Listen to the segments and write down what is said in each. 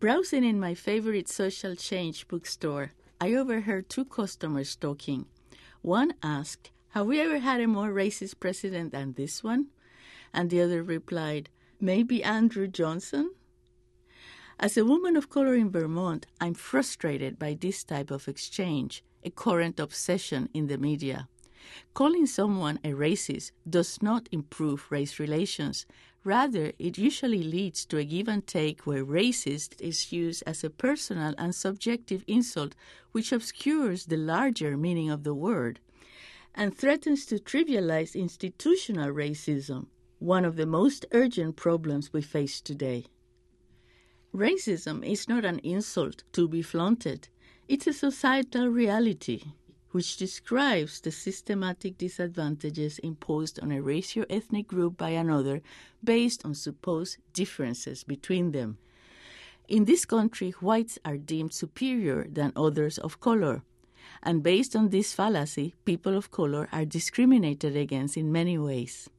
Browsing in my favorite social change bookstore, I overheard two customers talking. One asked, Have we ever had a more racist president than this one? And the other replied, Maybe Andrew Johnson? As a woman of color in Vermont, I'm frustrated by this type of exchange, a current obsession in the media. Calling someone a racist does not improve race relations. Rather, it usually leads to a give and take where racist is used as a personal and subjective insult which obscures the larger meaning of the word and threatens to trivialize institutional racism, one of the most urgent problems we face today. Racism is not an insult to be flaunted, it's a societal reality which describes the systematic disadvantages imposed on a racial ethnic group by another based on supposed differences between them. In this country, whites are deemed superior than others of color, and based on this fallacy, people of color are discriminated against in many ways.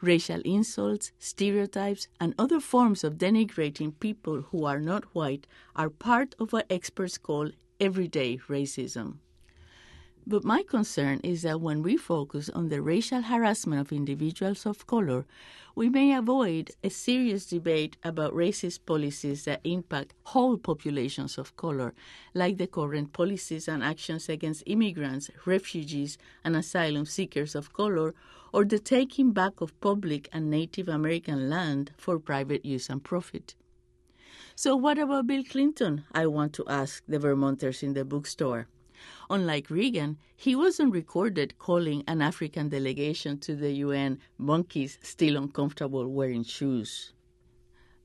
Racial insults, stereotypes, and other forms of denigrating people who are not white are part of what experts call everyday racism. But my concern is that when we focus on the racial harassment of individuals of color, we may avoid a serious debate about racist policies that impact whole populations of color, like the current policies and actions against immigrants, refugees, and asylum seekers of color, or the taking back of public and Native American land for private use and profit. So, what about Bill Clinton? I want to ask the Vermonters in the bookstore. Unlike Reagan, he wasn't recorded calling an African delegation to the UN monkeys still uncomfortable wearing shoes.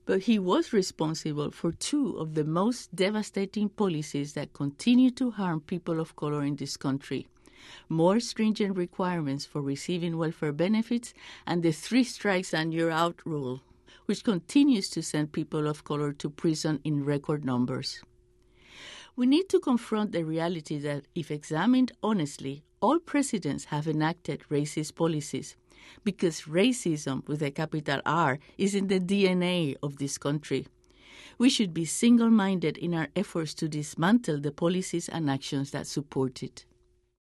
But he was responsible for two of the most devastating policies that continue to harm people of color in this country more stringent requirements for receiving welfare benefits, and the three strikes and you're out rule, which continues to send people of color to prison in record numbers. We need to confront the reality that, if examined honestly, all presidents have enacted racist policies because racism with a capital R is in the DNA of this country. We should be single minded in our efforts to dismantle the policies and actions that support it.